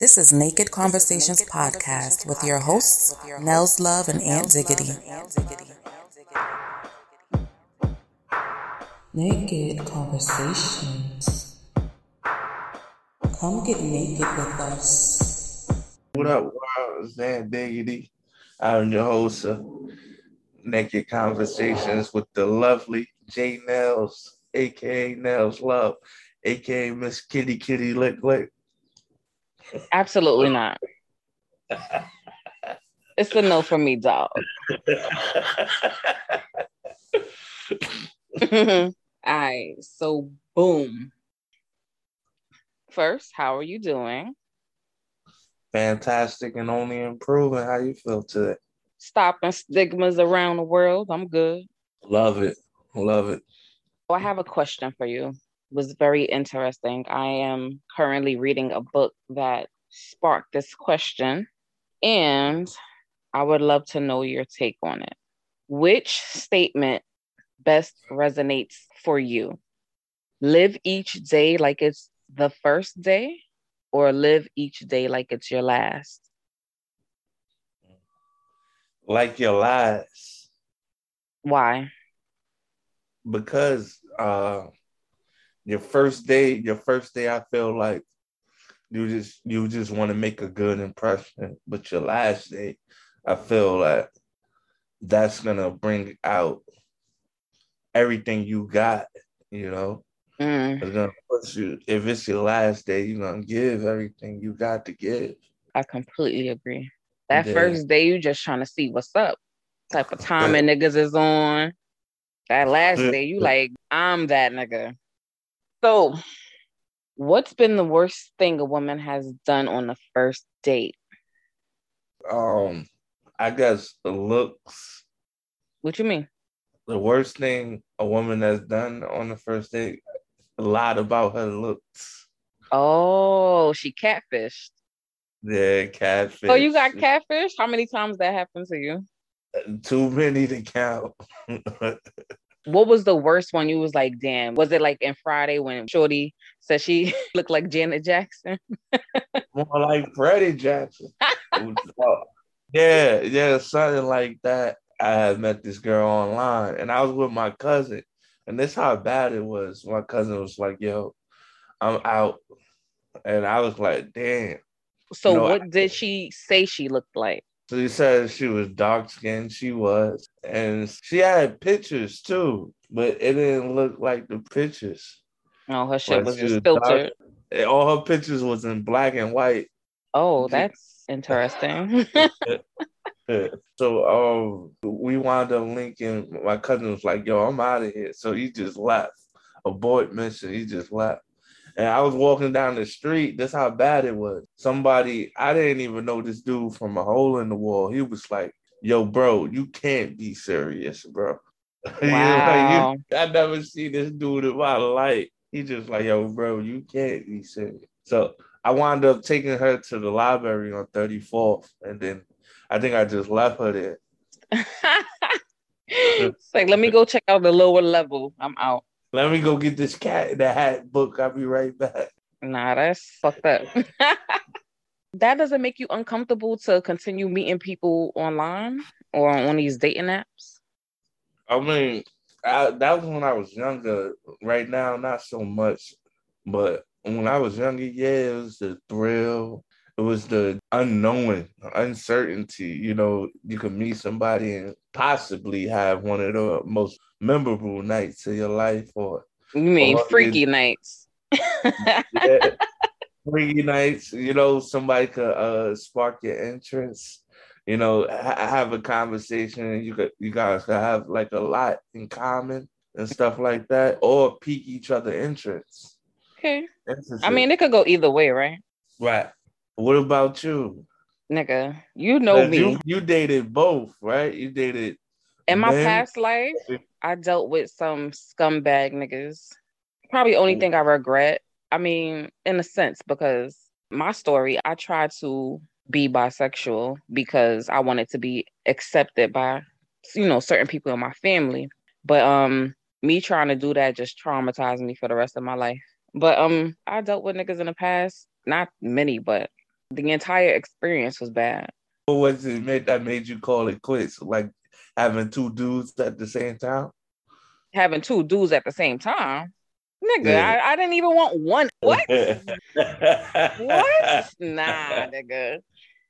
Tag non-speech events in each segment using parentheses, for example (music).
This is Naked Conversations Podcast with your hosts, Nels Love and Aunt Diggity. Naked Conversations. Come get naked with us. What up, world? It's Aunt Diggity. I'm your host of Naked Conversations with the lovely J Nels, aka Nels Love, aka Miss Kitty Kitty Lick Lick. Absolutely (laughs) not. It's a no for me, dog. (laughs) All right, so boom. First, how are you doing? Fantastic and only improving. How you feel today? Stopping stigmas around the world. I'm good. Love it. Love it. So I have a question for you. Was very interesting. I am currently reading a book that sparked this question, and I would love to know your take on it. Which statement best resonates for you? Live each day like it's the first day, or live each day like it's your last? Like your last. Why? Because uh your first day, your first day, I feel like you just you just want to make a good impression. But your last day, I feel like that's gonna bring out everything you got, you know. Mm, It's gonna push you. If it's your last day, you're gonna give everything you got to give. I completely agree. That Yeah. first day, you just trying to see what's up, type of time and niggas is on. That last day, you like, I'm that nigga. So, what's been the worst thing a woman has done on the first date? Um, I guess the looks. What you mean? The worst thing a woman has done on the first date, lied about her looks. Oh, she catfished. Yeah, catfish. So you got catfish? How many times that happened to you? Too many to count. (laughs) What was the worst one? You was like, damn. Was it like in Friday when Shorty said she (laughs) looked like Janet Jackson? (laughs) More like Freddie Jackson. yeah, yeah, something like that. I had met this girl online and I was with my cousin. And this how bad it was. My cousin was like, yo, I'm out. And I was like, damn. So No, I- what did she say she looked like? So he said she was dark skinned. She was. And she had pictures too, but it didn't look like the pictures. Oh, her shit Like, was just was dark. filtered. All her pictures was in black and white. Oh, that's interesting. (laughs) So um, we wound up linking. My cousin was like, "Yo, I'm out of here." So he just left. Abort mission. He just left. And I was walking down the street. That's how bad it was. Somebody I didn't even know this dude from a hole in the wall. He was like, "Yo, bro, you can't be serious, bro." (laughs) Like, wow. "You- I never see this dude in my life. He just like, "Yo, bro, you can't be serious." So I wound up taking her to the library on 34th, and then I think I just left her there. (laughs) it's like, let me go check out the lower level. I'm out. Let me go get this cat in the hat book. I'll be right back. Nah, that's fucked up. (laughs) that doesn't make you uncomfortable to continue meeting people online or on these dating apps. I mean, I, that was when I was younger. Right now, not so much. But when I was younger, yeah, it was the thrill. It was the unknown uncertainty. You know, you could meet somebody and possibly have one of the most memorable nights of your life, or You mean Oh, freaky nights? (laughs) yeah, freaky nights. You know, somebody could uh, spark your interest. You know, ha- have a conversation, and you could you guys could have like a lot in common and stuff like that, or pique each other interest okay. I mean, it could go either way, right? right. What about you? Nigga, you know me. You, you dated both, right? You dated In my men. past life, I dealt with some scumbag niggas. Probably only thing I regret. I mean, in a sense, because my story, I tried to be bisexual because I wanted to be accepted by, you know, certain people in my family. But um, me trying to do that just traumatized me for the rest of my life. But um, I dealt with niggas in the past, not many, but The entire experience was bad. What was it made that made you call it quits? Like having two dudes at the same time? Having two dudes at the same time. Nigga, yeah. I, I, didn't even want one. What? (laughs) what? Nah, nigga.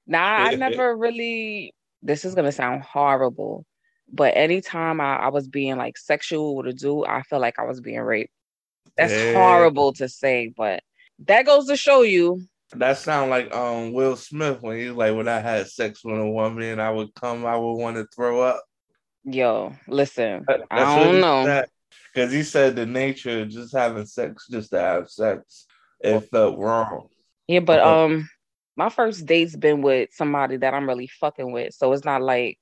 Nah, I never really. This is gonna sound horrible, but anytime I, I was being like sexual with a dude, I felt like I was being raped. That's yeah. horrible to say, but that goes to show you. That sound like um Will Smith when he's like, when I had sex with a woman, I would come, I would want to throw up. Yo, listen, I don't know. Because he said the nature of just having sex just to have sex, it felt wrong. Yeah, but um, my first date's been with somebody that I'm really fucking with, so it's not like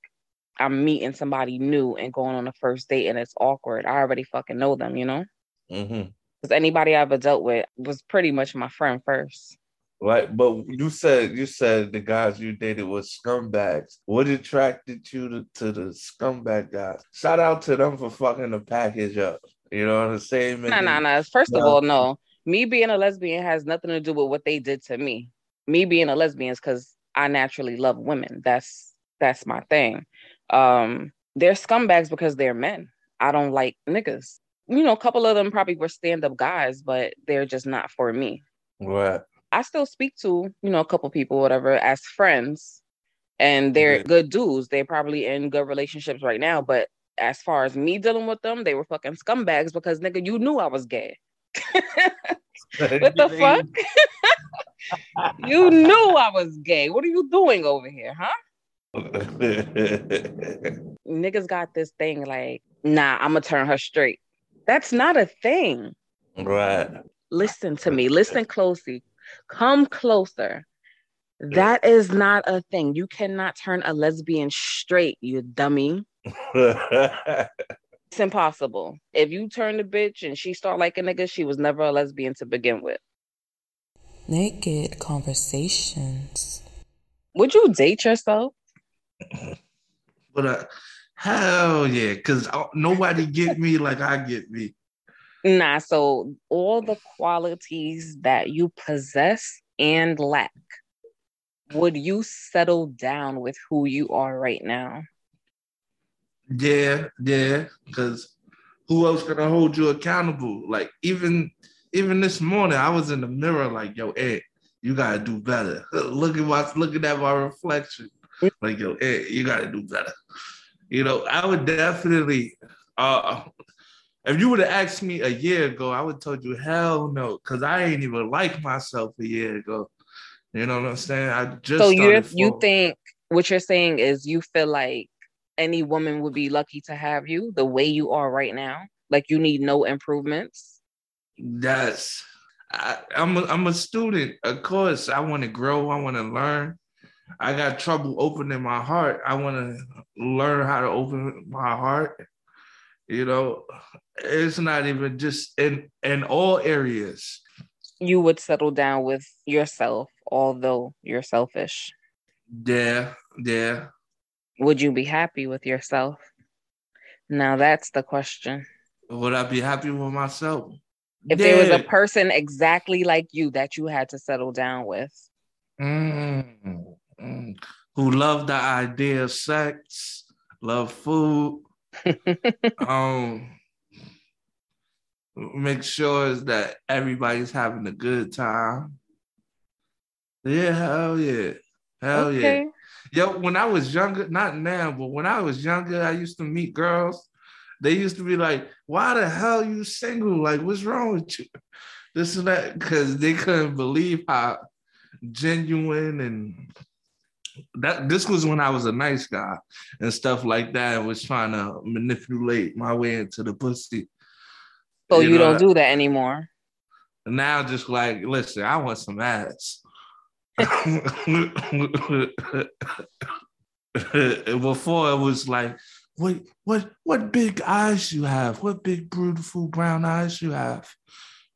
I'm meeting somebody new and going on a first date and it's awkward. I already fucking know them, you know. Mm-hmm. Because anybody I ever dealt with was pretty much my friend first. Right, but you said you said the guys you dated were scumbags. What attracted you to, to the scumbag guys? Shout out to them for fucking the package up. You know what I'm saying? No, no, no. First of all, no. Me being a lesbian has nothing to do with what they did to me. Me being a lesbian is because I naturally love women. That's that's my thing. Um, they're scumbags because they're men. I don't like niggas. You know, a couple of them probably were stand-up guys, but they're just not for me. What? I still speak to, you know, a couple people, whatever, as friends, and they're yeah. good dudes. They're probably in good relationships right now. But as far as me dealing with them, they were fucking scumbags because nigga, you knew I was gay. (laughs) what the fuck? (laughs) you knew I was gay. What are you doing over here, huh? Niggas got this thing like, nah, I'm gonna turn her straight. That's not a thing. Right. Listen to me. Listen closely. Come closer. That is not a thing. You cannot turn a lesbian straight, you dummy. (laughs) it's impossible. If you turn the bitch and she start like a nigga, she was never a lesbian to begin with. Naked conversations. Would you date yourself? But uh, hell yeah, because nobody get me like I get me. Nah, so all the qualities that you possess and lack, would you settle down with who you are right now? Yeah, yeah, because who else gonna hold you accountable? Like even even this morning, I was in the mirror like, yo, Ed, you gotta do better. (laughs) Look at my looking at my reflection. Like, yo, Ed, you gotta do better. You know, I would definitely uh if you would have asked me a year ago, I would have told you hell no, because I ain't even like myself a year ago. You know what I'm saying? I just so you you think what you're saying is you feel like any woman would be lucky to have you the way you are right now. Like you need no improvements. Yes, I, I'm a, I'm a student. Of course, I want to grow. I want to learn. I got trouble opening my heart. I want to learn how to open my heart you know, it's not even just in in all areas. You would settle down with yourself, although you're selfish. Yeah, yeah. Would you be happy with yourself? Now that's the question. Would I be happy with myself? If yeah. there was a person exactly like you that you had to settle down with. Mm-hmm. Who love the idea of sex, love food, um, make sure that everybody's having a good time. Yeah, hell yeah. Hell okay. yeah. Yo, when I was younger, not now, but when I was younger, I used to meet girls. They used to be like, why the hell you single? Like, what's wrong with you? This and that, because they couldn't believe how genuine and that this was when I was a nice guy and stuff like that, and was trying to manipulate my way into the pussy. So you, you know, don't do that anymore. Now, just like, listen, I want some ass. (laughs) Before it was like, what, what, what big eyes you have? What big, beautiful brown eyes you have?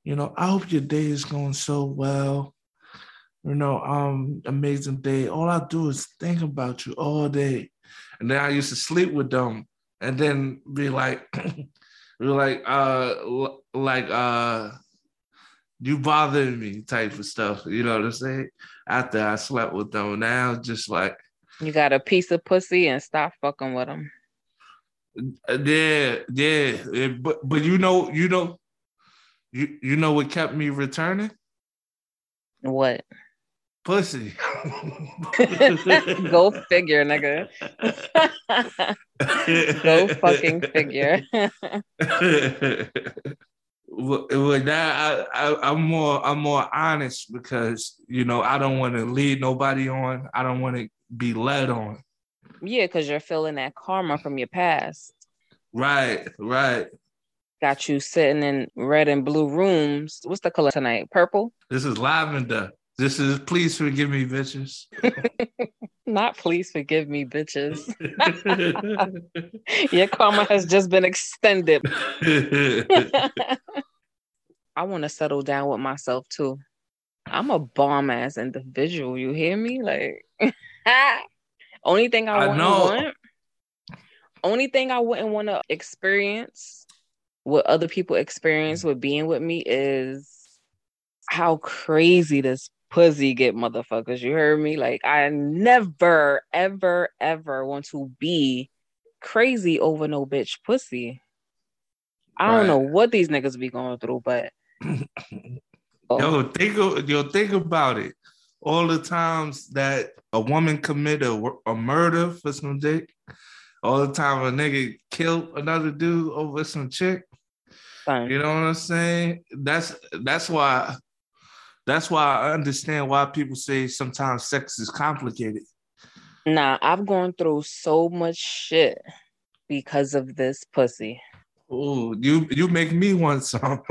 You know, I hope your day is going so well you know, um, amazing day. All I do is think about you all day. And then I used to sleep with them and then be like, (clears throat) be like, uh, like, uh, you bothering me type of stuff. You know what I'm saying? After I slept with them, now just like you got a piece of pussy and stop fucking with them. Yeah, yeah, but but you know, you know, you you know what kept me returning? What? Pussy. (laughs) Go figure, nigga. (laughs) Go fucking figure. well, now I, I, I'm more I'm more honest because you know I don't want to lead nobody on. I don't want to be led on. Yeah, because you're feeling that karma from your past. Right, right. Got you sitting in red and blue rooms. What's the color tonight? Purple? This is lavender. This is please forgive me, bitches. (laughs) Not please forgive me, bitches. (laughs) Your karma has just been extended. (laughs) I want to settle down with myself too. I'm a bomb ass individual. You hear me? Like, only thing I, I want, only thing I wouldn't want to experience what other people experience with being with me is how crazy this pussy get motherfuckers. You heard me? Like I never, ever, ever want to be crazy over no bitch pussy. I right. don't know what these niggas be going through, but oh. (coughs) yo, think yo, think about it. All the times that a woman commit a, a murder for some dick, all the time a nigga killed another dude over some chick. Fine. You know what I'm saying? That's that's why that's why I understand why people say sometimes sex is complicated. Nah, I've gone through so much shit because of this pussy. Oh, you you make me want some. (laughs)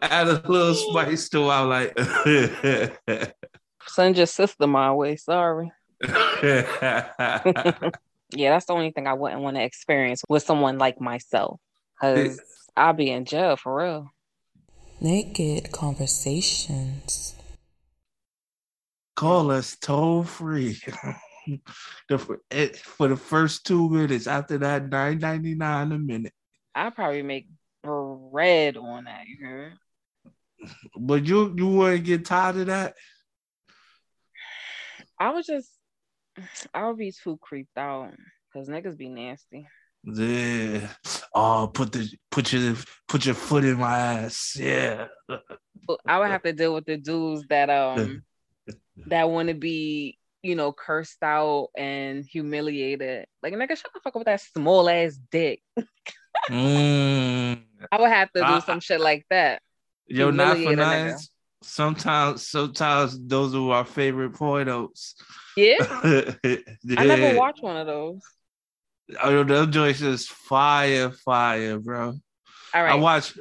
Add a little spice to our like. Send your sister my way. Sorry. (laughs) yeah, that's the only thing I wouldn't want to experience with someone like myself, because I'll be in jail for real. Naked conversations. Call us toll free. (laughs) the, eh, for the first two minutes. After that, nine ninety nine a minute. I probably make bread on that. You heard? But you you wouldn't get tired of that. I would just, I would be too creeped out because niggas be nasty. Yeah. Oh, put the put your put your foot in my ass. Yeah. I would have to deal with the dudes that um (laughs) that want to be, you know, cursed out and humiliated. Like nigga, shut the fuck up with that small ass dick. mm. I would have to do I, some shit like that. Yo, not for nice. Sometimes, sometimes those are our favorite pornos. Yeah? yeah. (laughs) I never watched one of those. Oh, those joints is fire, fire, bro. All right. I watched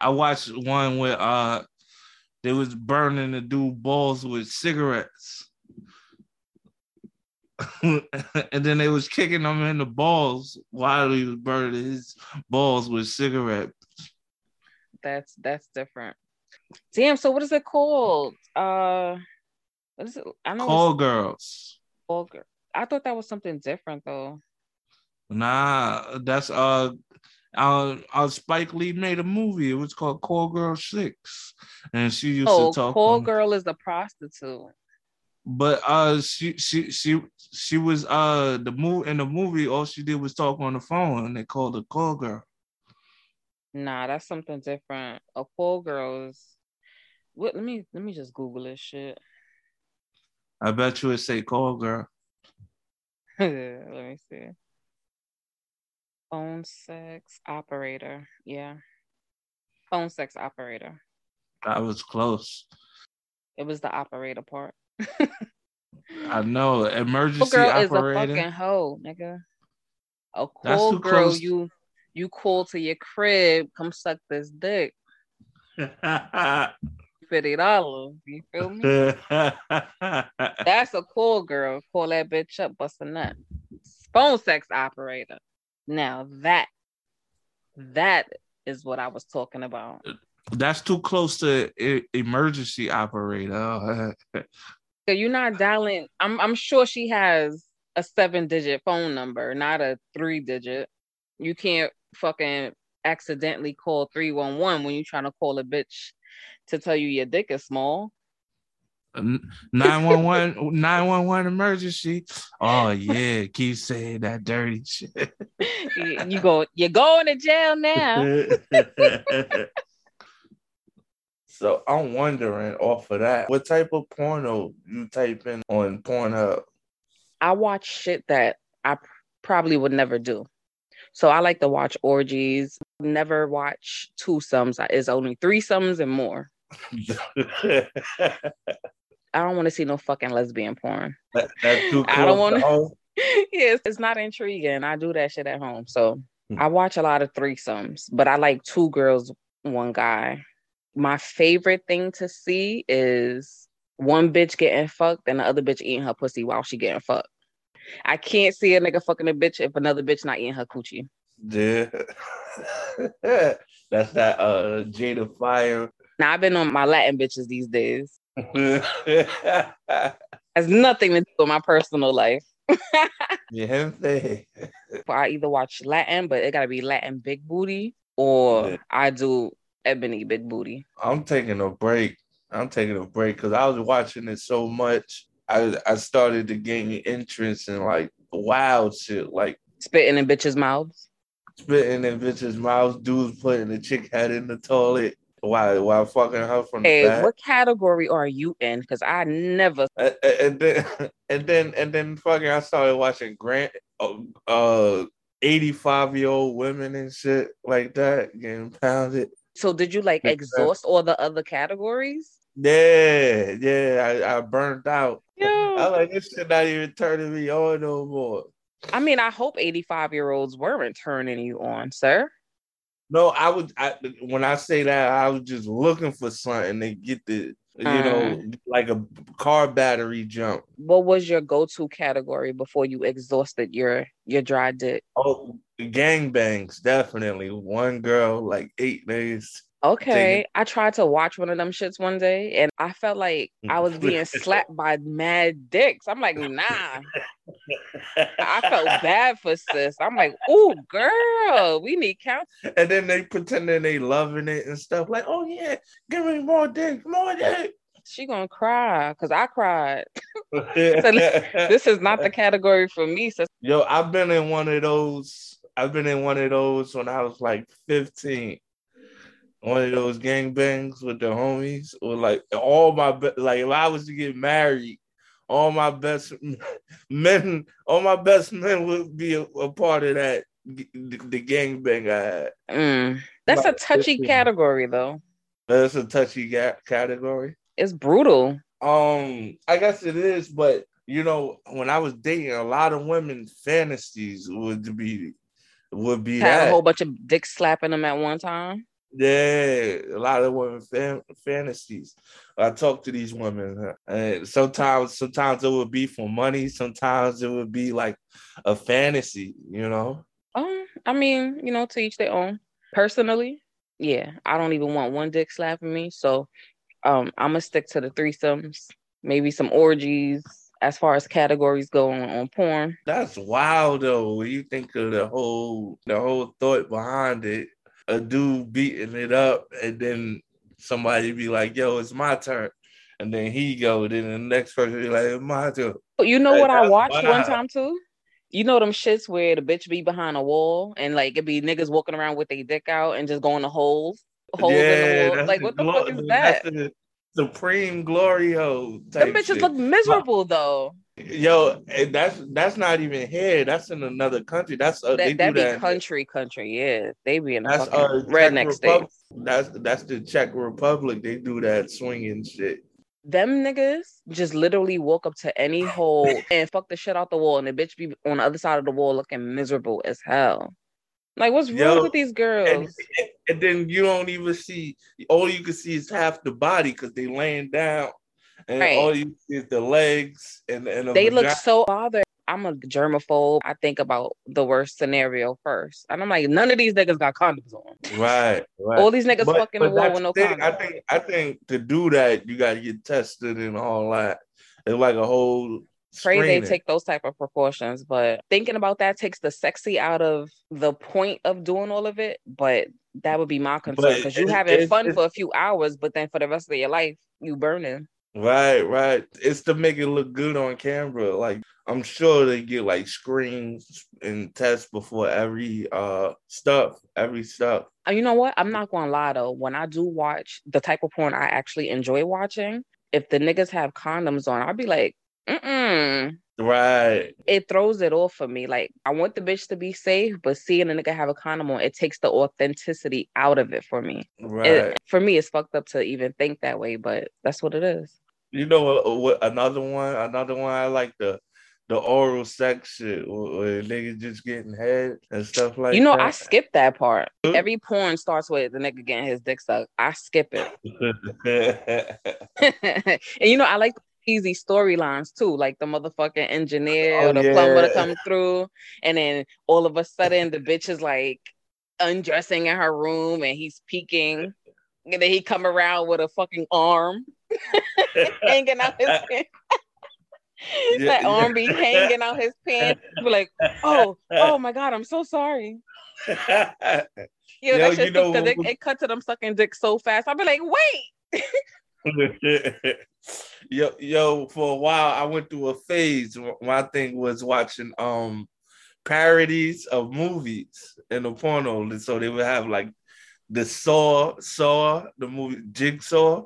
I watched one where uh they was burning the dude balls with cigarettes. (laughs) and then they was kicking him in the balls while he was burning his balls with cigarettes. That's that's different. Damn, so what is it called? Uh what is it? I know Call girls. Call girl. I thought that was something different though. Nah, that's uh, uh, uh, Spike Lee made a movie. It was called Call Girl Six, and she used oh, to talk. Call Girl is the prostitute. But uh, she she she she was uh the move in the movie. All she did was talk on the phone, and they called her Call Girl. Nah, that's something different. A call girl is. What? Let me let me just Google this shit. I bet you would say call girl. (laughs) let me see. Phone sex operator. Yeah. Phone sex operator. That was close. It was the operator part. I know. Emergency girl operator. is a fucking hoe, nigga. A cool girl close. you you call to your crib, come suck this dick. (laughs) Fifty dollars. You feel me? (laughs) That's a cool girl. Call that bitch up, bust a nut. Phone sex operator. Now that that is what I was talking about. That's too close to emergency operator. You're not dialing. I'm I'm sure she has a seven digit phone number, not a three digit. You can't fucking accidentally call 311 when you're trying to call a bitch to tell you your dick is small. 911 911 emergency. Oh yeah, keep saying that dirty shit. (laughs) you go you're going to jail now. (laughs) so I'm wondering off of that, what type of porno you type in on Pornhub? I watch shit that I probably would never do. So I like to watch orgies. Never watch two sums. It's only three sums and more. (laughs) I don't want to see no fucking lesbian porn. That, that's too I don't want to. (laughs) yes, it's not intriguing. I do that shit at home. So hmm. I watch a lot of threesomes, but I like two girls, one guy. My favorite thing to see is one bitch getting fucked and the other bitch eating her pussy while she getting fucked. I can't see a nigga fucking a bitch if another bitch not eating her coochie. Yeah. (laughs) That's that uh Jada Fire. Now I've been on my Latin bitches these days. (laughs) Has nothing to do with my personal life. (laughs) yeah, I either watch Latin, but it gotta be Latin big booty, or yeah. I do ebony big booty. I'm taking a break. I'm taking a break because I was watching it so much I I started to gain interest in like wild shit, like spitting in bitches' mouths. Spitting in bitches' mouths, dudes putting the chick head in the toilet while while fucking her from hey, the back. what category are you in? Because I never. And, and, then (laughs) and then and then fucking, I started watching Grant, uh, uh 85 year old women and shit like that getting pounded. So did you like exhaust all the other categories? Yeah, yeah, I, I burned out. Yeah. I'm like, this shit not even turning me on no more. I mean, I hope 85 year olds weren't turning you on, sir. No, I would. I, when I say that, I was just looking for something to get the, you know, uh. like a car battery jump. What was your go-to category before you exhausted your your dry dick? Oh, gangbangs, definitely. One girl, like eight days. Okay. I tried to watch one of them shits one day and I felt like I was (laughs) being slapped by mad dicks. I'm like, nah. (laughs) I felt bad for sis. I'm like, oh girl, we need count. And then they pretending they loving it and stuff. Like, oh yeah, give me more dick, more dick. She gonna cry because I cried. (laughs) (laughs) so this is not the category for me. So yo, I've been in one of those. I've been in one of those when I was like 15 one of those gangbangs with the homies, or like all my like if I was to get married, all my best men, all my best men would be a, a part of that the, the gangbang I had. Mm. That's like, a touchy category, though. That's a touchy ga- category. It's brutal. Um, I guess it is, but you know, when I was dating, a lot of women fantasies would be would be have that. a whole bunch of dicks slapping them at one time. Yeah, a lot of women fan- fantasies. I talk to these women, and sometimes, sometimes it would be for money. Sometimes it would be like a fantasy, you know. Um, I mean, you know, to each their own. Personally, yeah, I don't even want one dick slapping me, so um, I'm gonna stick to the threesomes, maybe some orgies. As far as categories go on, on porn, that's wild though. When you think of the whole the whole thought behind it, a dude beating it up, and then somebody be like, "Yo, it's my turn," and then he go, then the next person be like, "It's my turn." You know what I watched one time too? You know them shits where the bitch be behind a wall and like it be niggas walking around with their dick out and just going to holes, holes yeah, in the wall. Like what the glo- fuck is that? The supreme glory hole. Them bitches shit. look miserable though. Yo, that's that's not even here. That's in another country. That's uh, that, that be that. country, country. Yeah, they be in the that's, uh, redneck state. That's that's the Czech Republic. They do that swinging shit. Them niggas just literally walk up to any hole and fuck the shit out the wall, and the bitch be on the other side of the wall looking miserable as hell. Like, what's Yo, wrong with these girls? And, and, then you don't even see. All you can see is half the body because they laying down and right. all you see is the legs and, and they vagina. look so bothered. I'm a germaphobe. I think about the worst scenario first, and I'm like, none of these niggas got condoms on. Right, right. All these niggas but, fucking but the wall with no condoms. I think, I think to do that, you got to get tested and all that. It's like a whole Pray they take those type of precautions, but thinking about that takes the sexy out of the point of doing all of it. But that would be my concern because you having fun for a few hours, but then for the rest of your life, you burning. Right, right. It's to make it look good on camera. Like I'm sure they get like screens and tests before every uh stuff, every stuff. Uh, You know what? I'm not gonna lie though. When I do watch the type of porn I actually enjoy watching, if the niggas have condoms on, I'll be like, mm Right. it throws it off for me. Like I want the bitch to be safe, but seeing a nigga have a condom on, it takes the authenticity out of it for me. Right. It, for me, it's fucked up to even think that way, but that's what it is. You know what, what? Another one, another one. I like the the oral sex shit where, niggas just getting head and stuff like you know, that. I skip that part. Every porn starts with the nigga getting his dick sucked. I skip it. (laughs) (laughs) and you know, I like easy storylines too, like the motherfucking engineer Oh, or the plumber to come through, and then all of a sudden the bitch is like undressing in her room and he's peeking, and then he come around with a fucking arm (laughs) (laughs) hanging out his pants. Yeah, that yeah. arm be hanging out his pants. Be like, oh, oh my god, I'm so sorry. (laughs) Yo, Yo, that shit you know because it, it cut to them sucking dick so fast. I'll be like, wait. yo, yo, for a while I went through a phase. My thing was watching um parodies of movies in the porno. So they would have like the Saw, Saw, the movie Jigsaw.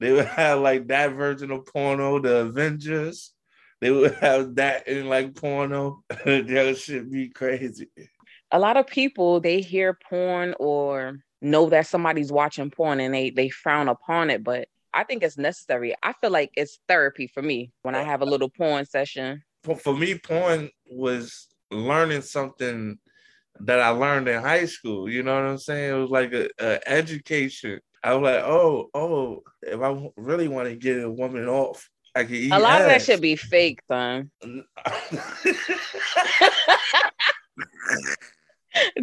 They would have like that version of porno, the Avengers. They would have that in like porno. (laughs) that should be crazy. a lot of people they hear porn or know that somebody's watching porn and they they frown upon it but i think it's necessary i feel like it's therapy for me when i have a little porn session for, me, porn was learning something that I learned in high school. You know what I'm saying? It was like a, a education. I was like, oh, oh, if I really want to get a woman off, I can eat. Ass. A lot of that should be fake son (laughs)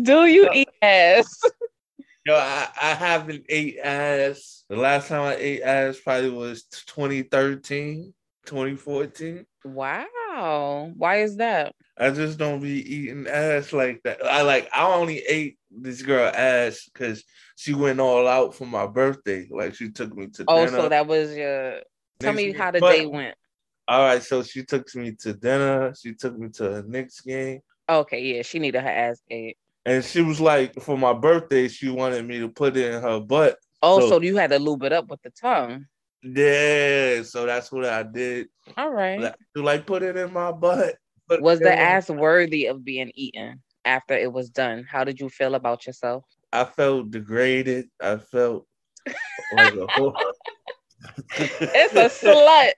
do you eat ass Yo, I, I haven't ate ass. The last time I ate ass probably was 2013, 2014. wow why is that I just don't be eating ass like that. I like I only ate this girl ass because she went all out for my birthday. Like she took me to oh dinner. so that was your tell me how the game. day went All right, so she took me to dinner. She took me to a Knicks game. okay yeah she needed her ass ate And she was like, for my birthday, she wanted me to put it in her butt. oh So- so you had to lube it up with the tongue Yeah, so that's what I did. all right Like, to like put it in my butt. Put Was the ass worthy of being eaten after it was done? How did you feel about yourself? I felt degraded. I felt like a whole. (laughs) It's a slut.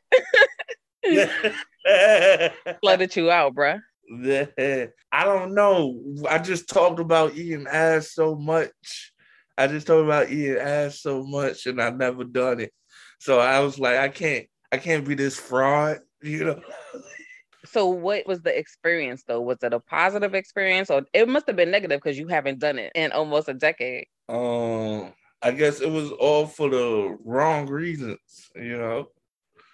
(laughs) Flooded you out, bruh. (laughs) I don't know. I just talked about eating ass so much. I just talked about eating ass so much, and I never done it. So I was like, I can't, I can't be this fraud, you know. So what was the experience though? Was it a positive experience or it must have been negative because you haven't done it in almost a decade? Um, I guess it was all for the wrong reasons, you know.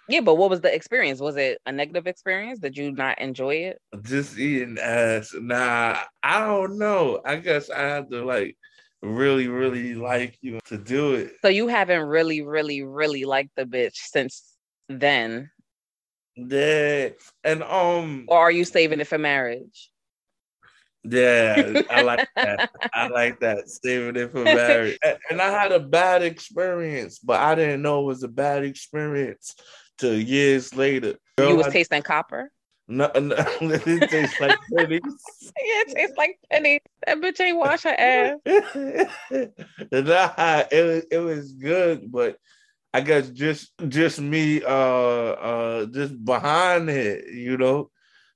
Yeah, but what was the experience? Was it a negative experience? Did you not enjoy it? Just eating ass. Nah, I don't know. I guess I had to like really, really like you to do it. So you haven't really, really, really liked the bitch since then, Yeah, and um, or are you saving it for marriage? yeah, I (laughs) like that. I like that. Saving it for marriage. And, I had a bad experience, but I didn't know it was a bad experience till years later. you was I- tasting copper. no, no, (laughs) (laughs) it tastes like pennies. Yeah, it tastes like penny. That bitch ain't wash her ass. nah, it was it was good, but I guess just just me uh uh just behind it, you know,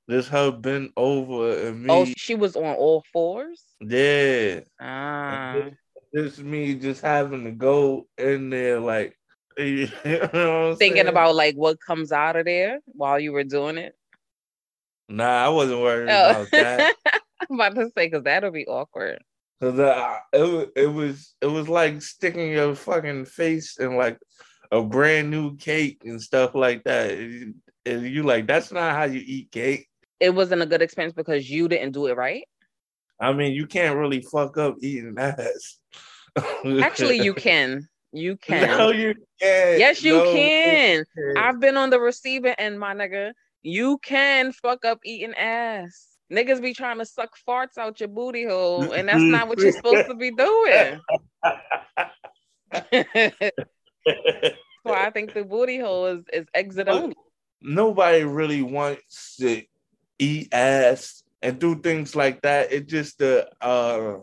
just her bent over and me. Oh, she was on all fours. yeah, Ah, just me just having to go in there like (laughs) you know thinking saying? about like what comes out of there while you were doing it. Nah, I wasn't worried Oh. about that. (laughs) I'm about to say because that'll be awkward. Cause uh, it was it was it was like sticking your fucking face in like a a brand new cake and stuff like that. And you like that's not how you eat cake. It wasn't a good experience because you didn't do it right. I mean, you can't really fuck up eating ass. Actually, you (laughs) can. You (laughs) can. No, you can. Yes, you No, can. I've been on the receiving end, my nigga. You can fuck up eating ass. Niggas be trying to suck farts out your booty hole, and that's not what you're supposed to be doing. (laughs) so I think the booty hole is, is exit Well, only. Nobody really wants to eat ass and do things like that. It's just the uh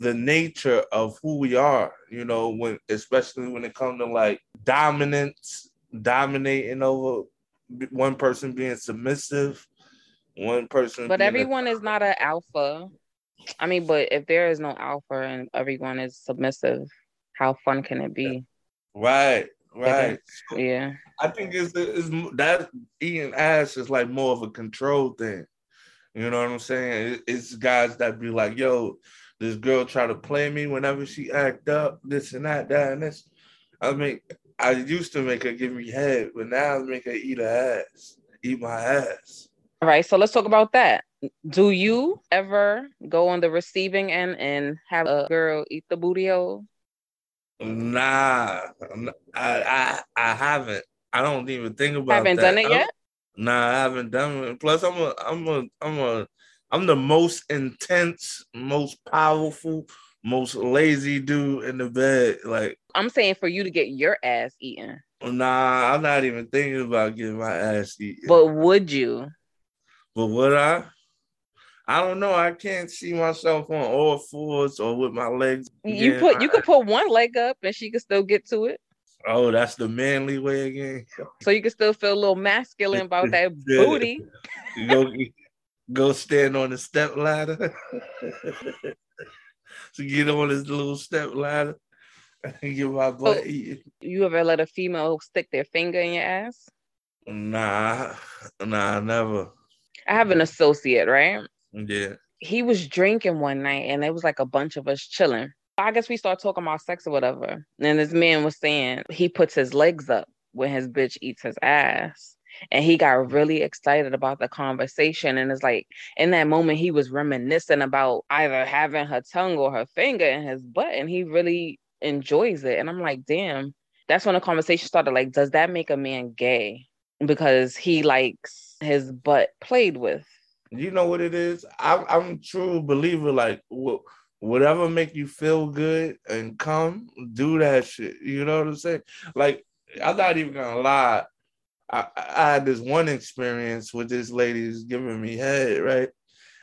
the nature of who we are, you know, when especially when it comes to like dominance, dominating over one person being submissive, one person. But being a- everyone is not an alpha. I mean, but if there is no alpha and everyone is submissive, how fun can it be? right, right. Yeah. I think it's, it's that eating ass is like more of a control thing. You know what I'm saying? It's guys that be like, yo, this girl try to play me whenever she act up, this and that, that and this. I mean, I used to make her give me head, but now I make her eat her ass, eat my ass. All right. So let's talk about that. Do you ever go on the receiving end and have a girl eat the booty hole? Nah, I I I haven't. I don't even think about Haven't that. done it yet? Nah, I haven't done it. Plus, I'm a, I'm a, I'm a, I'm the most intense, most powerful, most lazy dude in the bed. Like, I'm saying for you to get your ass eaten. nah, I'm not even thinking about getting my ass eaten. But would you? But would I? I don't know. I can't see myself on all fours or with my legs. You put you could put one leg up and she could still get to it. Oh, that's the manly way again. (laughs) So you can still feel a little masculine about (laughs) that booty. Go, go stand on the step ladder. (laughs) so get on this little step ladder and get my butt eaten. You ever let a female stick their finger in your ass? Nah, nah, never. I have an associate, right? Yeah. He was drinking one night and it was like a bunch of us chilling. I guess we started talking about sex or whatever. And this man was saying he puts his legs up when his bitch eats his ass. And he got really excited about the conversation. And it's like in that moment, he was reminiscing about either having her tongue or her finger in his butt. And he really enjoys it. And I'm like, damn, that's when the conversation started. Like, does that make a man gay? Because he likes his butt played with. You know what it is? I'm, I'm a true believer. Like, wh- whatever make you feel good and come, do that shit. You know what I'm saying? Like, I'm not even gonna lie. I, I had this one experience with this lady who's giving me head, right?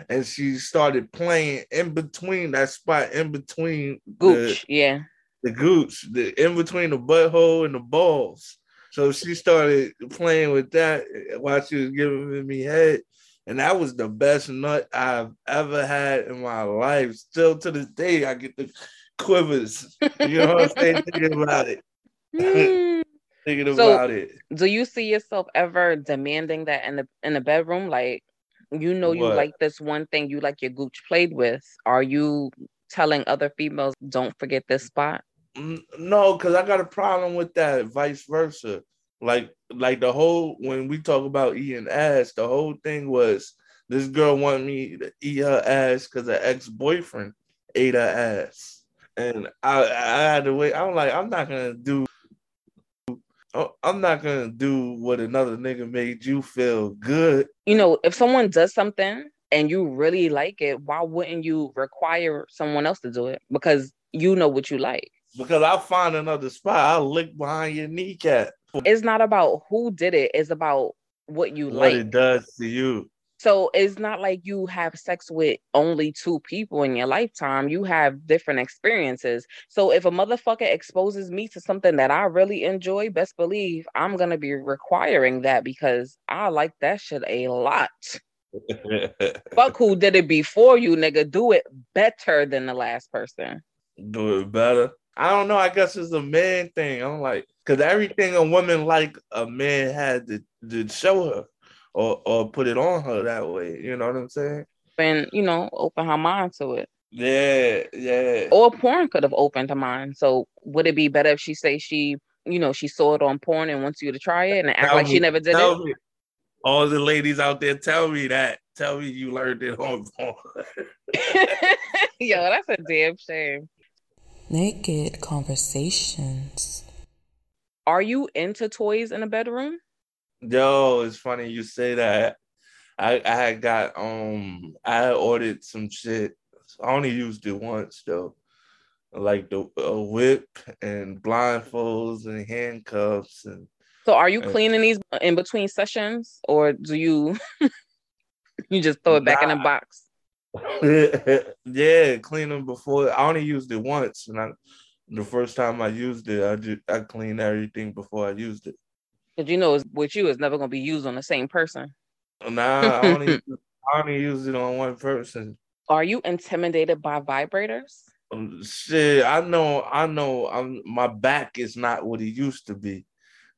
And she started playing in between that spot, in between the, Gooch, yeah. the gooch, the in between the butthole and the balls. So she started playing with that while she was giving me head. And that was the best nut I've ever had in my life. Still to this day, I get the quivers. You know what I'm saying? (laughs) Thinking about it. Hmm. (laughs) Thinking So- about it. Do you see yourself ever demanding that in the in the bedroom? Like, you know, you What? like this one thing you like your gooch played with. Are you telling other females, don't forget this spot? No, because I got a problem with that, vice versa. Like, like the whole when we talk about eating ass, the whole thing was this girl wanted me to eat her ass because her ex-boyfriend ate her ass. And I I had to wait. I'm like, I'm not gonna do I- I'm not gonna do what another nigga made you feel good. You know, if someone does something and you really like it, why wouldn't you require someone else to do it? Because you know what you like. Because I'll find another spot. I'll lick behind your kneecap. It's not about who did it, it's about what you What like. What it does to you. So it's not like you have sex with only two people in your lifetime. You have different experiences. So if a motherfucker exposes me to something that I really enjoy, best believe I'm gonna be requiring that because I like that shit a lot. (laughs) Fuck who did it before you, nigga. Do it better than the last person. do it better. I don't know. I guess it's a man thing. I'm like, because everything a woman like a man had to, to show her or, or put it on her that way. You know what I'm saying? And you know, open her mind to it. Yeah, yeah. Or porn could have opened her mind. So would it be better if she say she you know, she saw it on porn and wants you to try it and act Tell like me- she never did it? me- all the ladies out there, tell me that. Tell me you learned it on (laughs) porn. (laughs) Yo, that's a damn shame. Naked conversations. Are you into toys in a bedroom? Yo, it's funny you say that. I I got um I ordered some shit. I only used it once though. Like the a whip and blindfolds and handcuffs and So are you cleaning these in between sessions or do you (laughs) you just throw it back in a box? (laughs) yeah, clean them before. I only used it once, and I the first time I used it, I just I cleaned everything before I used it. Because you know it's, with you, it's never gonna be used on the same person. Nah, I only (laughs) I only used it on one person. Are you intimidated by vibrators? Um, Shit, I know, I know. I'm my back is not what it used to be,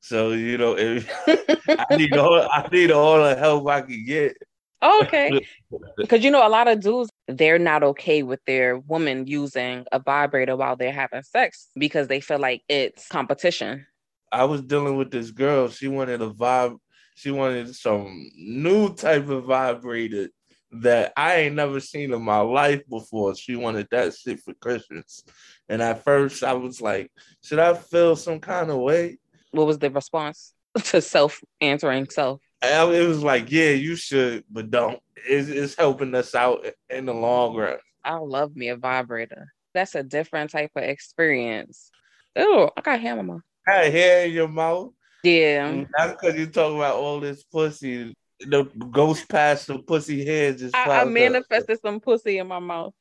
so you know, if, (laughs) I need all I need all the help I can get. Oh, okay. (laughs) Because you know, a lot of dudes, they're not okay with their woman using a vibrator while they're having sex because they feel like it's competition. I was dealing with this girl. She wanted a vibe. She wanted some new type of vibrator that I ain't never seen in my life before. She wanted that shit for Christmas. And at first, I was like, should I feel some kind of way? What was the response (laughs) to self answering self? It was like, yeah, you should, but don't. It's, it's helping us out in the long run. I love me a vibrator. That's a different type of experience. Oh, I got hair in my mouth. I had hair in your mouth. Yeah. Not because you talk about all this pussy. The ghost past the pussy head just I, I popped up. manifested some pussy in my mouth.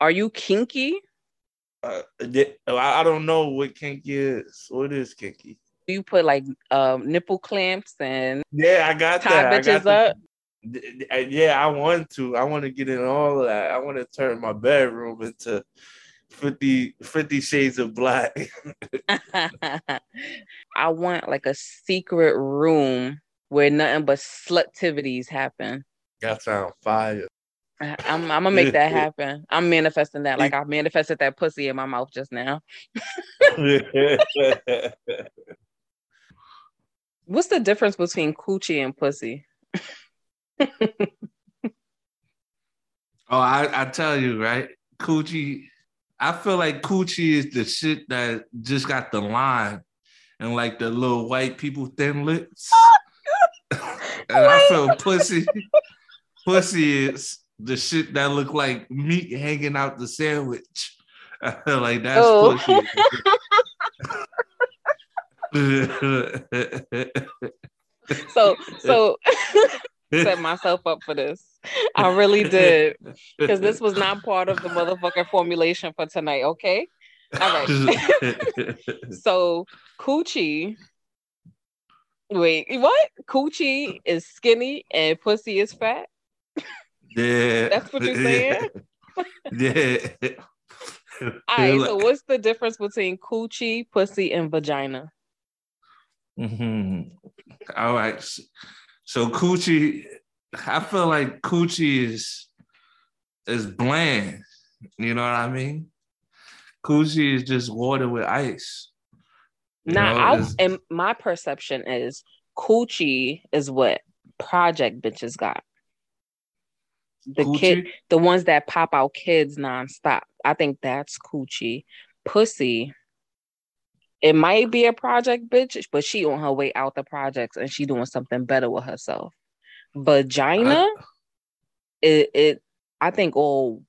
Are you kinky? Uh, I don't know what kinky is. What is kinky? Do you put like um, nipple clamps and Yeah, I got tie that. I bitches got up? d- yeah, I want to. I want to get in all of that. I want to turn my bedroom into 50, 50 shades of black. (laughs) I want like a secret room where nothing but slutivities happen. that sound fire. I- I'm, I'm gonna make that (laughs) happen. I'm manifesting that. Like (laughs) I manifested that pussy in my mouth just now. What's the difference between coochie and pussy? Oh, I, I tell you, right? Coochie, I feel like coochie is the shit that just got the line and like the little white people thin lips. (laughs) and I feel pussy, pussy is the shit that look like meat hanging out the sandwich. I (laughs) feel like that's Oh. pussy. (laughs) (laughs) So so (laughs) set myself up for this. I really did. Because this was not part of the motherfucking formulation for tonight, okay? All right. (laughs) So coochie. Wait, what? Coochie is skinny and pussy is fat. yeah. That's what you're saying? Yeah. All right. So what's the difference between coochie, pussy, and vagina? Mhm. All right. So coochie, I feel like coochie is is bland. You know what I mean? Coochie is just water with ice. You know, Now, I, it's- and my perception is coochie is what project bitches got. The kid, the ones that pop out kids nonstop. I think that's coochie. Pussy, it might be a project bitch, but she on her way out the projects and she doing something better with herself. Vagina, it, it I think all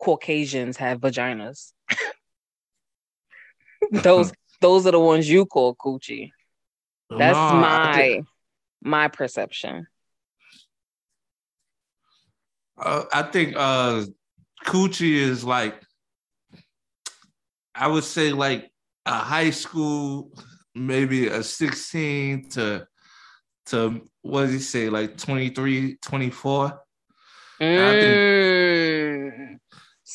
Caucasians have vaginas. (laughs) those (laughs) those are the ones you call coochie. That's No, my my perception. uh, I think uh coochie is like I would say like a high school, maybe a 16 to to what did he say, like 23, 24. I think- Mm.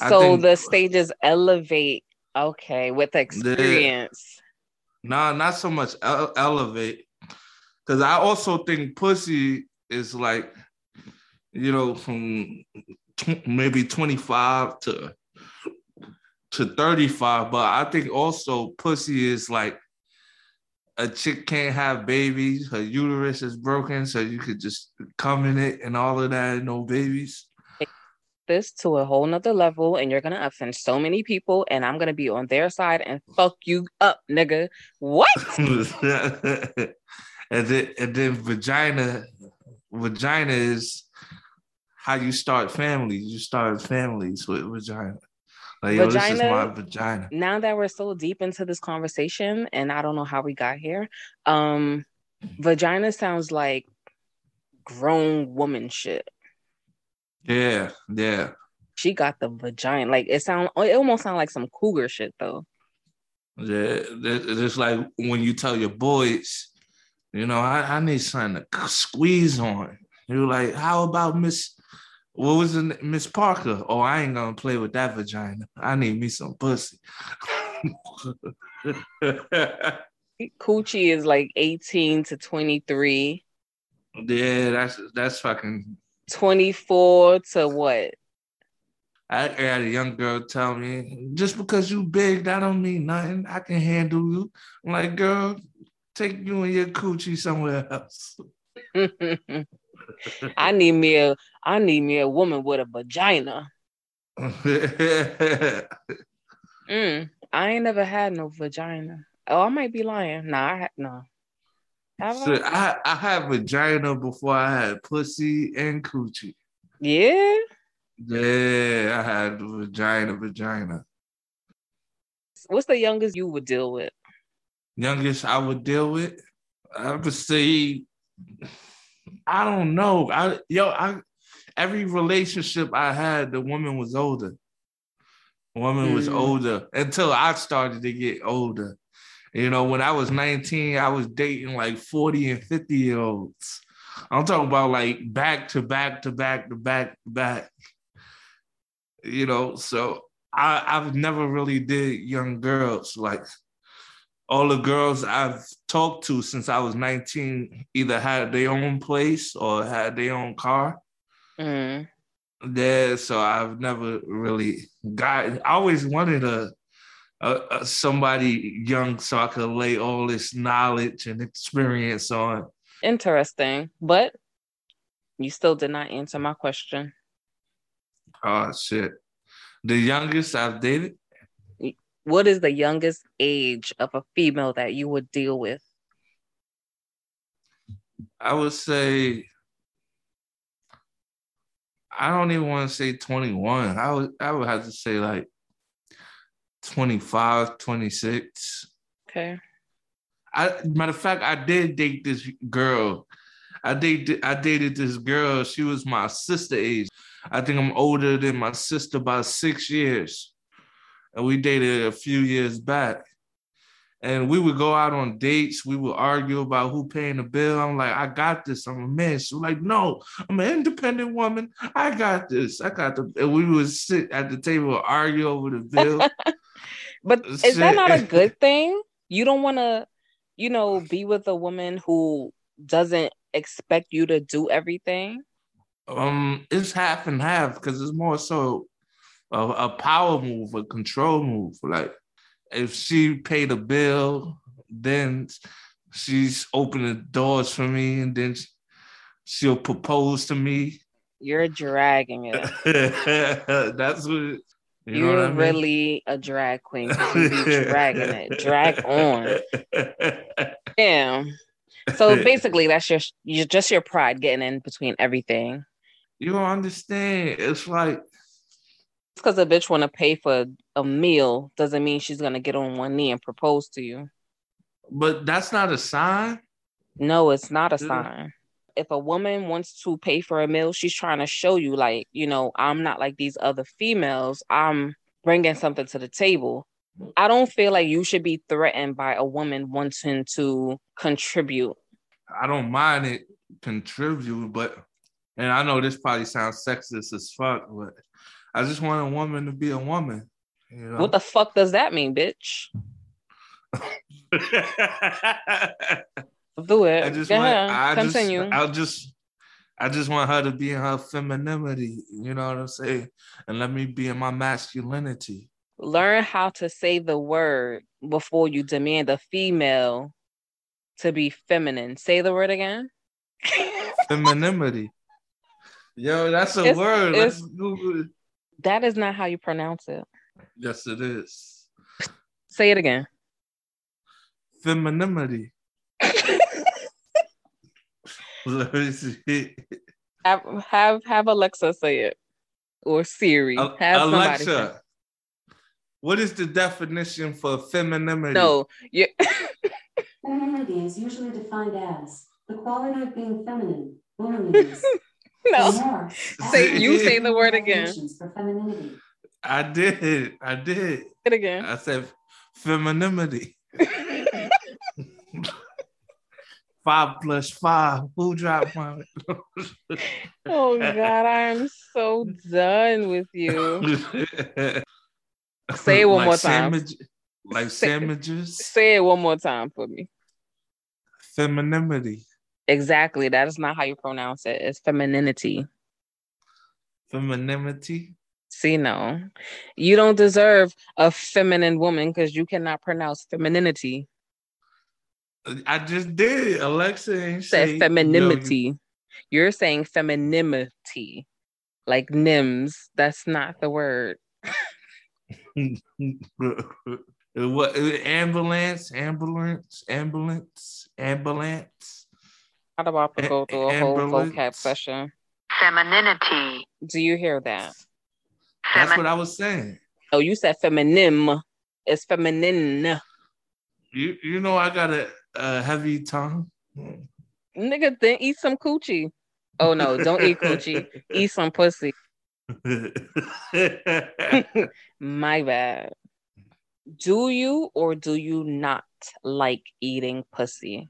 I So think- the stages elevate, okay, with experience. No, not so much ele- elevate. Because I also think pussy is like, you know, from tw- maybe 25 to to 35. But I think also pussy is like a chick can't have babies, her uterus is broken, so you could just come in it and all of that, no babies. This to a whole nother level, and you're gonna offend so many people, and I'm gonna be on their side and fuck you up, nigga. What? (laughs) and then and then vagina, vagina is how you start families. You start families with vagina. Like, yo, vagina, this is my vagina. Now that we're so deep into this conversation, and I don't know how we got here, um, vagina sounds like grown woman shit. Yeah, yeah. She got the vagina. Like it sound it almost sound like some cougar shit though. Yeah, it's like when you tell your boys, you know, I, I need something to squeeze on. You're like, how about Miss what was it, Miss Parker? Oh, I ain't gonna play with that vagina. I need me some pussy. (laughs) Coochie is like 18 to 23. Yeah, that's that's fucking 24 to what? I had a young girl tell me, just because you big, that don't mean nothing. I can handle you. I'm like, girl, take you and your coochie somewhere else. (laughs) I need me a I need me a woman with a vagina. (laughs) mm, I ain't never had no vagina. Oh, I might be lying. Nah, I ha- no. Have so I? I I had vagina before I had pussy and coochie. Yeah. Yeah, I had vagina, vagina. What's the youngest you would deal with? Youngest I would deal with, I would say, I don't know. I yo, I every relationship I had, the woman was older. The woman mm. was older until I started to get older. You know, when I was 19, I was dating like 40 and 50 year olds. I'm talking about like back to back to back to back to back. You know, so I, I've never really did young girls. Like all the girls I've talked to since I was 19 either had their own place or had their own car. Mm. Yeah, so I've never really got. I always wanted a uh, somebody young so I could lay all this knowledge and experience on. Interesting, but you still did not answer my question. Oh shit! The youngest I've dated. What is the youngest age of a female that you would deal with? I would say I don't even want to say 21. I would I would have to say like 25, 26. Okay. I matter of fact, I did date this girl. I dated I dated this girl. She was my sister age. I think I'm older than my sister by six years. And we dated a few years back. And we would go out on dates. We would argue about who paying the bill. I'm like, I got this. I'm a man. She's like, no, I'm an independent woman. I got this. I got the. And we would sit at the table and argue over the bill. (laughs) But is that not a (laughs) good thing? You don't want to, you know, be with a woman who doesn't expect you to do everything. Um, it's half and half because it's more so a, a power move, a control move. Like if she paid a bill, then she's opening doors for me, and then she'll propose to me. You're dragging (laughs) it. That's what you You're I mean? really a drag queen. You be dragging it. Drag on. (laughs) Damn. So basically, that's your, your just your pride getting in between everything. You don't understand. It's like because a bitch want to pay for a meal doesn't mean she's gonna get on one knee and propose to you. But that's not a sign. No, it's not a sign if a woman wants to pay for a meal, she's trying to show you, like, you know, I'm not like these other females. I'm bringing something to the table. I don't feel like you should be threatened by a woman wanting to contribute. I don't mind it contribute, but and I know this probably sounds sexist as fuck, but I just want a woman to be a woman. You know? What the fuck does that mean, bitch? (laughs) Do it. I just want. I Continue. Just, I'll just. I just want her to be in her femininity. You know what I'm saying? And let me be in my masculinity. Learn how to say the word before you demand a female to be feminine. Say the word again. Femininity. Yo, that's a It's- word. it's- Let's Google it. That is not how you pronounce it. Yes, it is. Say it again. Femininity. Let me see. have have have Alexa say it. Or Siri. Al- have somebody say it. Alexa, what is the definition for femininity? No, you (laughs) Femininity is usually defined as the quality of being feminine, womanliness. (laughs) (laughs) no. or more Say you say the word (laughs) again. For femininity. I did. I did. It again. I said femininity. (laughs) Five plus five. Who dropped my? oh God, I am so done with you. Say it one more time. sandwich- like Say- sandwiches. Say it one more time for me. Femininity. Exactly. That is not how you pronounce it. It's femininity. Femininity. See, no, you don't deserve a feminine woman because you cannot pronounce femininity. Uh, I just did. Alexa Said say femininity. You're saying femininity, like nims. That's not the word. (laughs) what uh, ambulance, ambulance, ambulance, ambulance. Not about to go through a whole vocab ambulance. session. Femininity. Do you hear that? That's Femi- what I was saying. Oh, you said feminine. It's feminine. You you know I got a, a heavy tongue. Nigga, then eat some coochie. Oh no, don't eat coochie. (laughs) Eat some pussy. (laughs) My bad. Do you or do you not like eating pussy?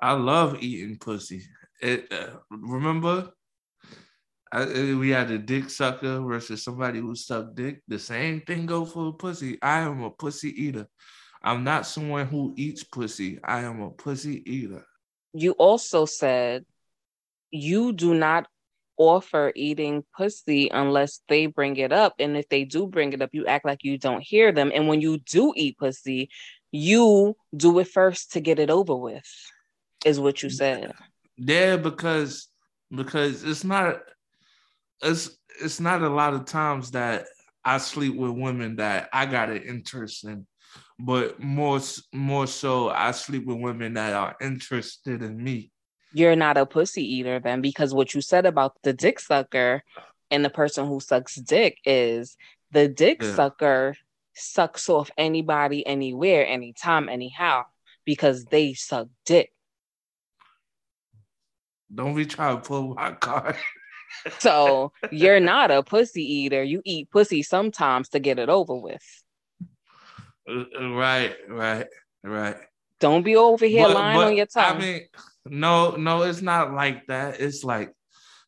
I love eating pussy. It, uh, remember, I, we had a dick sucker versus somebody who sucked dick. The same thing go for pussy. I am a pussy eater. I'm not someone who eats pussy. I am a pussy eater. You also said you do not offer eating pussy unless they bring it up. And if they do bring it up, you act like you don't hear them. And when you do eat pussy, you do it first to get it over with, is what you said. Yeah, because because it's not it's it's not a lot of times that I sleep with women that I got an interest in, but more more so I sleep with women that are interested in me. You're not a pussy eater then, because what you said about the dick sucker and the person who sucks dick is the dick Yeah. sucker sucks off anybody, anywhere, anytime, anyhow, because they suck dick. Don't be trying to pull my card. (laughs) So you're not a pussy eater. You eat pussy sometimes to get it over with. Uh, uh, right, right, right. Don't be over here But- lying but, on your tongue. I mean, no, no, it's not like that. It's like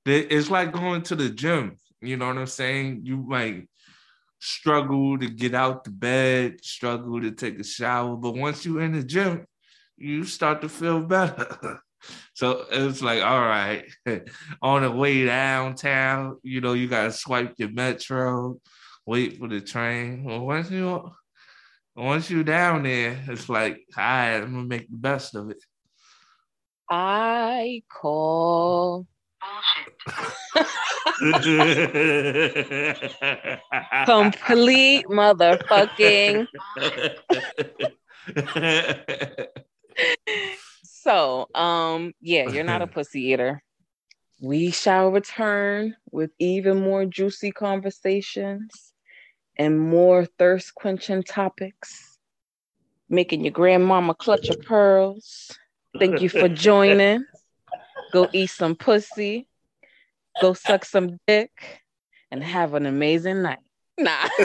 it's like going to the gym. You know what I'm saying? You might struggle to get out the bed, struggle to take a shower, but once you're in the gym, you start to feel better. (laughs) so it's like, all right, (laughs) on the way downtown, you know, you gotta swipe your metro, wait for the train. Well, once you once you down there, it's like, all right, I'm gonna make the best of it. I call (laughs) complete motherfucking. (laughs) So, um, yeah, you're not a (laughs) pussy eater. We shall return with even more juicy conversations and more thirst quenching topics, making your grandmama clutch her pearls. Thank you for joining. (laughs) Go eat some pussy, go suck some dick, and have an amazing night. Nah. (laughs)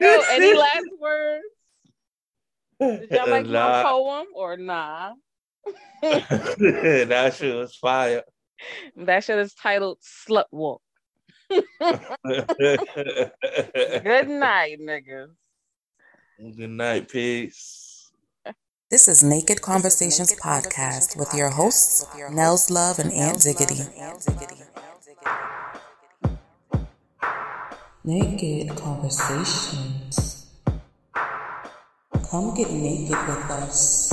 Yo, any last words? Did y'all like my poem or nah? (laughs) that shit was fire. That shit is titled Slut Walk. Good (laughs) Good night, niggas. Good night, peace. This is Naked Conversationz Podcast with your hosts, Nels Love and Aunt Ziggity. Naked Conversationz. Come get naked with us.